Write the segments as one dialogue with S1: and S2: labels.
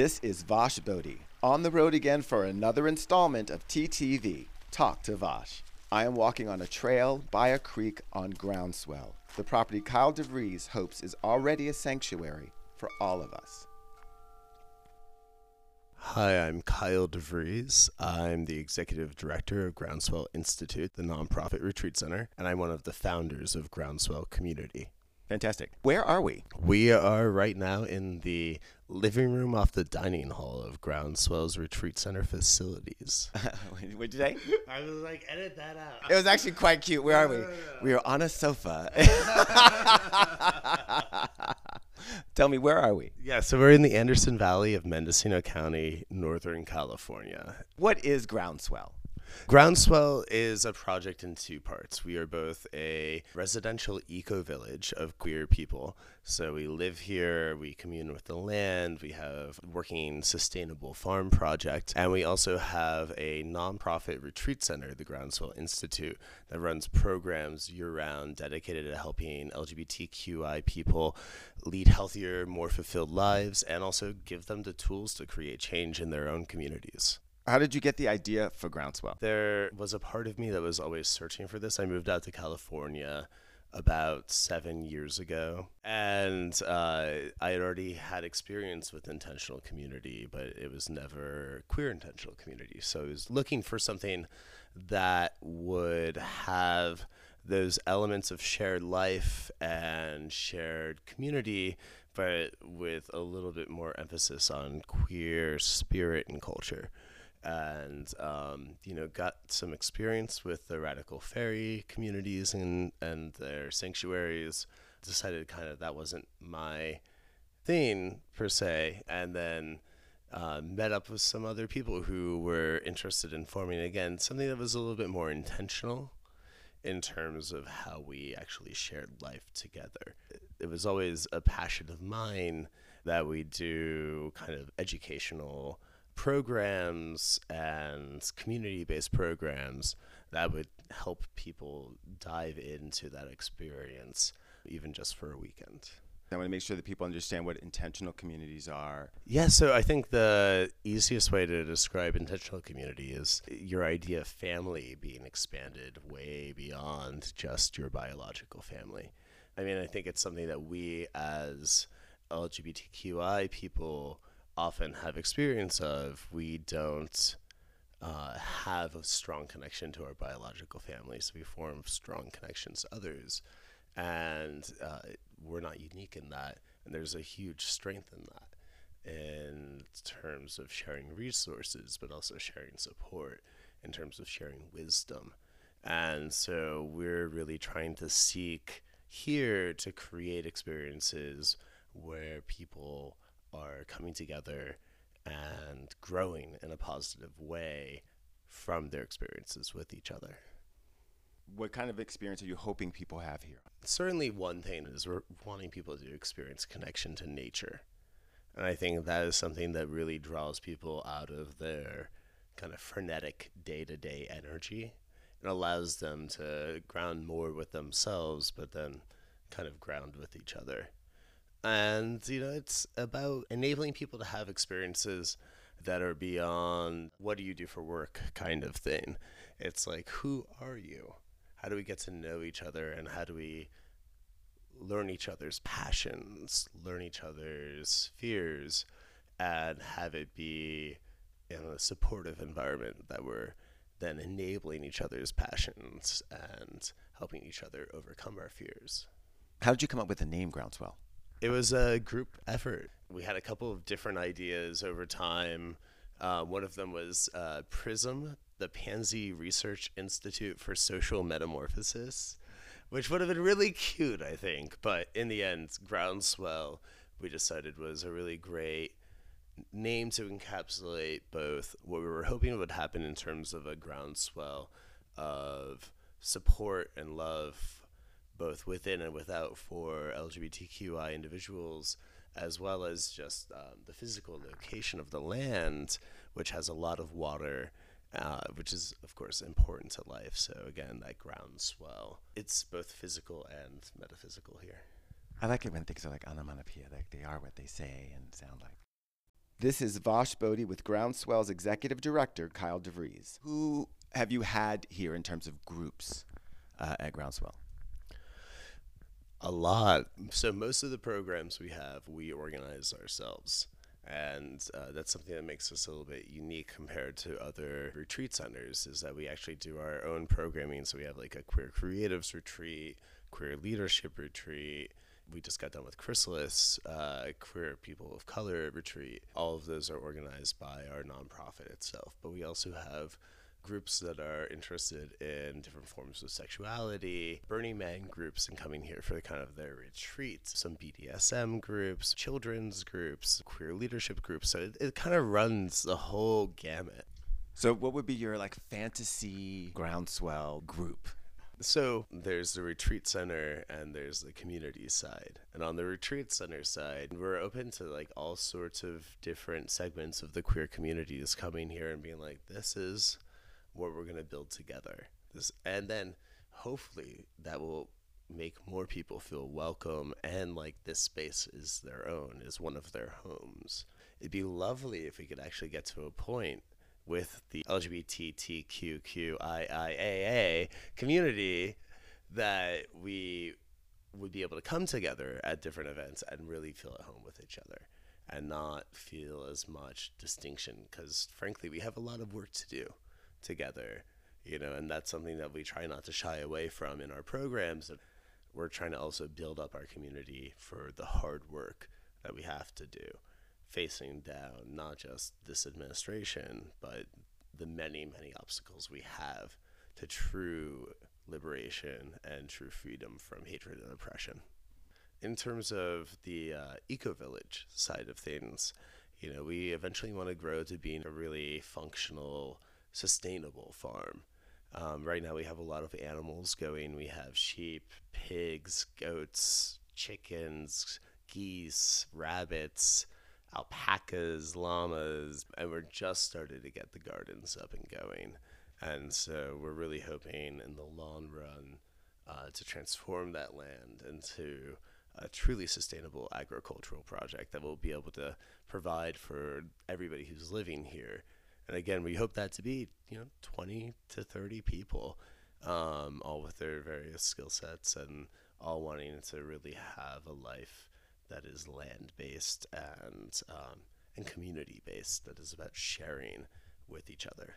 S1: This is Vosh Bodhi, on the road again for another installment of TTV, Talk to Vosh. I am walking on a trail by a creek on groundswell, the property Kyle DeVries hopes is already a sanctuary for all of us.
S2: Hi, I'm Kyle DeVries. I'm the executive director of Groundswell Institute, the nonprofit retreat center, and I'm one of the founders of Groundswell Community.
S1: Fantastic. Where are we?
S2: We are right now in the living room off the dining hall of Groundswell's retreat center facilities.
S1: What'd you say?
S2: I was like, edit that out.
S1: It was actually quite cute. Where are we? We are on a sofa. Tell me, where are we?
S2: Yeah, so we're in the Anderson Valley of Mendocino County, Northern California.
S1: What is Groundswell?
S2: Groundswell is a project in two parts. We are both a residential eco village of queer people. So we live here, we commune with the land, we have working sustainable farm project, and we also have a nonprofit retreat center, the Groundswell Institute, that runs programs year round dedicated to helping LGBTQI people lead healthier, more fulfilled lives and also give them the tools to create change in their own communities.
S1: How did you get the idea for Groundswell?
S2: There was a part of me that was always searching for this. I moved out to California about seven years ago, and uh, I had already had experience with intentional community, but it was never queer intentional community. So I was looking for something that would have those elements of shared life and shared community, but with a little bit more emphasis on queer spirit and culture and um, you know got some experience with the Radical Faerie communities and and their sanctuaries decided kind of that wasn't my thing per se and then uh, met up with some other people who were interested in forming again something that was a little bit more intentional in terms of how we actually shared life together. It was always a passion of mine that we do kind of educational programs and community based programs that would help people dive into that experience, even just for a weekend.
S1: I want to make sure that people understand what intentional communities are.
S2: Yeah, so I think the easiest way to describe intentional community is your idea of family being expanded way beyond just your biological family. I mean, I think it's something that we as LGBTQI people often have experience of, we don't uh, have a strong connection to our biological family, so we form strong connections to others, and uh, we're not unique in that. And there's a huge strength in that, in terms of sharing resources, but also sharing support, in terms of sharing wisdom. And so we're really trying to seek here to create experiences where people are coming together and growing in a positive way from their experiences with each other.
S1: What kind of experience are you hoping people have here?
S2: Certainly, one thing is we're wanting people to experience connection to nature. And I think that is something that really draws people out of their kind of frenetic day to day energy and allows them to ground more with themselves, but then kind of ground with each other and you know it's about enabling people to have experiences that are beyond what do you do for work kind of thing. It's like who are you? How do we get to know each other? And how do we learn each other's passions learn each other's fears and have it be in a supportive environment that we're then enabling each other's passions and helping each other overcome our fears.
S1: How did you come up with the name groundswell
S2: it was a group effort. We had a couple of different ideas over time. Uh, one of them was uh, PRISM, the Pansy Research Institute for Social Metamorphosis, which would have been really cute, I think. But in the end, Groundswell, we decided was a really great name to encapsulate both what we were hoping would happen in terms of a groundswell of support and love both within and without for LGBTQI individuals, as well as just um, the physical location of the land, which has a lot of water. Uh, which is, of course, important to life. So, again, that groundswell. It's both physical and metaphysical here.
S1: I like it when things are like onomatopoeia, like they are what they say and sound like. This is Vosh Bodhi with Groundswell's executive director, Kyle DeVries. Who have you had here in terms of groups uh, at Groundswell?
S2: A lot. So most of the programs we have, we organize ourselves. And uh, that's something that makes us a little bit unique compared to other retreat centers is that we actually do our own programming. So we have like a queer creatives retreat, queer leadership retreat. We just got done with Chrysalis, uh, queer people of color retreat. All of those are organized by our nonprofit itself. But we also have groups that are interested in different forms of sexuality, Burning Man groups and coming here for kind of their retreats, some BDSM groups, children's groups, queer leadership groups. So it, it kind of runs the whole gamut.
S1: So, what would be your like fantasy groundswell group?
S2: So there's the retreat center and there's the community side. And on the retreat center side, we're open to like all sorts of different segments of the queer communities coming here and being like, this is what we're going to build together. This, and then hopefully that will make more people feel welcome and like this space is their own, is one of their homes. It'd be lovely if we could actually get to a point with the LGBTQQIIAA community that we would be able to come together at different events and really feel at home with each other and not feel as much distinction because frankly we have a lot of work to do together, you know, and that's something that we try not to shy away from in our programs. We're trying to also build up our community for the hard work that we have to do, facing down not just this administration, but the many, many obstacles we have to true liberation and true freedom from hatred and oppression. In terms of the uh, eco village side of things, you know, we eventually want to grow to being a really functional sustainable farm. Um, right now, we have a lot of animals going. We have sheep, pigs, goats, chickens, geese, rabbits, alpacas, llamas, and we're just started to get the gardens up and going. And so we're really hoping in the long run uh, to transform that land into a truly sustainable agricultural project that will be able to provide for everybody who's living here and again, we hope that to be you know 20 to 30 people, um, all with their various skill sets and all wanting to really have a life that is land based and um, and community based. That is about sharing with each other.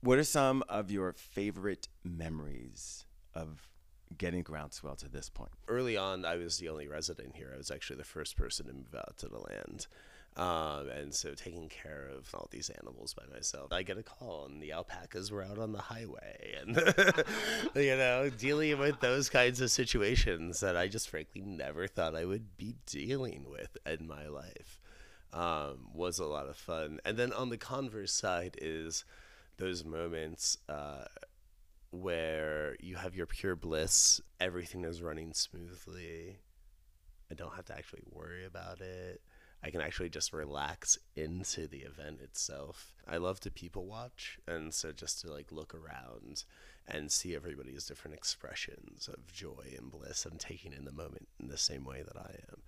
S1: What are some of your favorite memories of getting groundswell to this point?
S2: Early on, I was the only resident here. I was actually the first person to move out to the land. Um, and so taking care of all these animals by myself, I get a call and the alpacas were out on the highway and, you know, dealing with those kinds of situations that I just frankly never thought I would be dealing with in my life um, was a lot of fun. And then on the converse side is those moments uh, where you have your pure bliss, everything is running smoothly. I don't have to actually worry about it I can actually just relax into the event itself. I love to people watch, and so just to like look around and see everybody's different expressions of joy and bliss and taking in the moment in the same way that I am.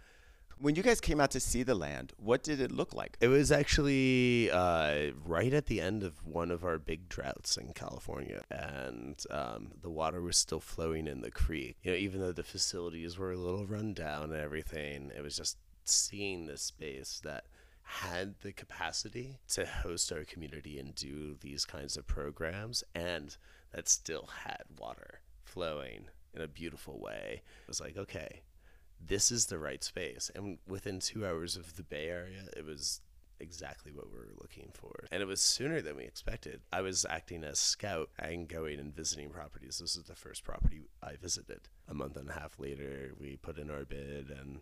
S1: When you guys came out to see the land, what did it look like?
S2: It was actually uh, right at the end of one of our big droughts in California, and um, the water was still flowing in the creek. You know, even though the facilities were a little run down and everything, it was just seeing this space that had the capacity to host our community and do these kinds of programs and that still had water flowing in a beautiful way. It was like, okay, this is the right space. And within two hours of the Bay Area, it was exactly what we were looking for. And it was sooner than we expected. I was acting as scout and going and visiting properties. This is the first property I visited. A month and a half later, we put in our bid and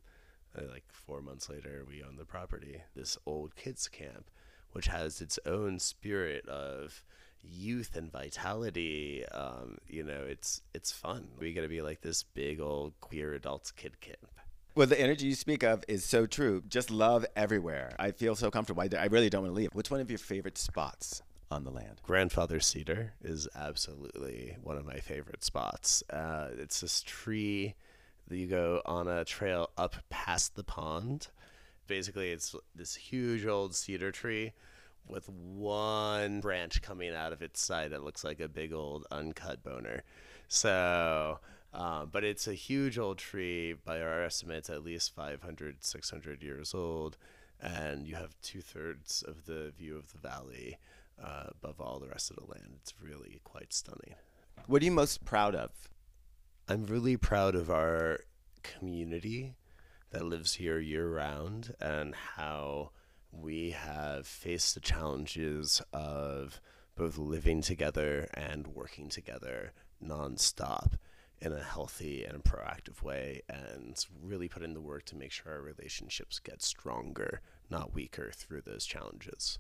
S2: like four months later, we own the property. This old kids camp, which has its own spirit of youth and vitality. Um, you know, it's it's fun. We got to be like this big old queer adults kid camp.
S1: Well, the energy you speak of is so true. Just love everywhere. I feel so comfortable. I, I really don't want to leave. Which one of your favorite spots on the land?
S2: Grandfather Cedar is absolutely one of my favorite spots. Uh, it's this tree you go on a trail up past the pond Basically, it's this huge old cedar tree with one branch coming out of its side that looks like a big old uncut boner. So, um, but it's a huge old tree. By our estimates, at least 500, 600 years old. And you have two thirds of the view of the valley uh, above all the rest of the land. It's really quite stunning.
S1: What are you most proud of?
S2: I'm really proud of our community that lives here year round and how we have faced the challenges of both living together and working together nonstop in a healthy and proactive way and really put in the work to make sure our relationships get stronger, not weaker through those challenges.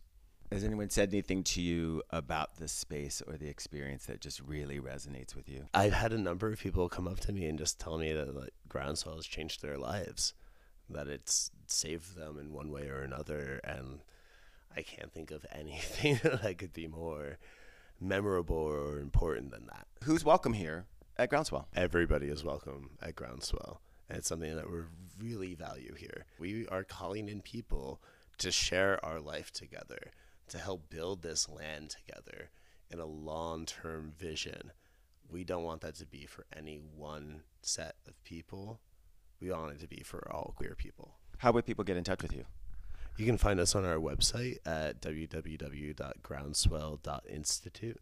S1: Has anyone said anything to you about the space or the experience that just really resonates with you?
S2: I've had a number of people come up to me and just tell me that like, groundswell has changed their lives, that it's saved them in one way or another, and I can't think of anything that could be more memorable or important than that.
S1: Who's welcome here at Groundswell?
S2: Everybody is welcome at Groundswell, and it's something that we really value here. We are calling in people to share our life together to help build this land together in a long term vision. We don't want that to be for any one set of people. We want it to be for all queer people.
S1: How would people get in touch with you?
S2: You can find us on our website at www.groundswell.institute.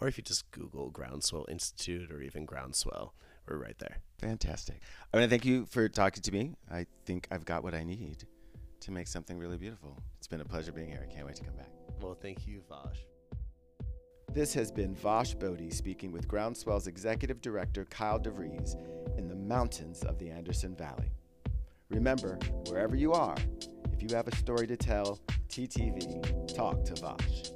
S2: Or if you just Google Groundswell Institute or even Groundswell, we're right there.
S1: Fantastic. I want to thank you for talking to me. I think I've got what I need to make something really beautiful. It's been a pleasure being here. I can't wait to come back.
S2: Well, thank you, Vash.
S1: This has been Vash Bodhi speaking with Groundswell's executive director, Kyle DeVries, in the mountains of the Anderson Valley. Remember, wherever you are, if you have a story to tell, TTV, talk to Vash.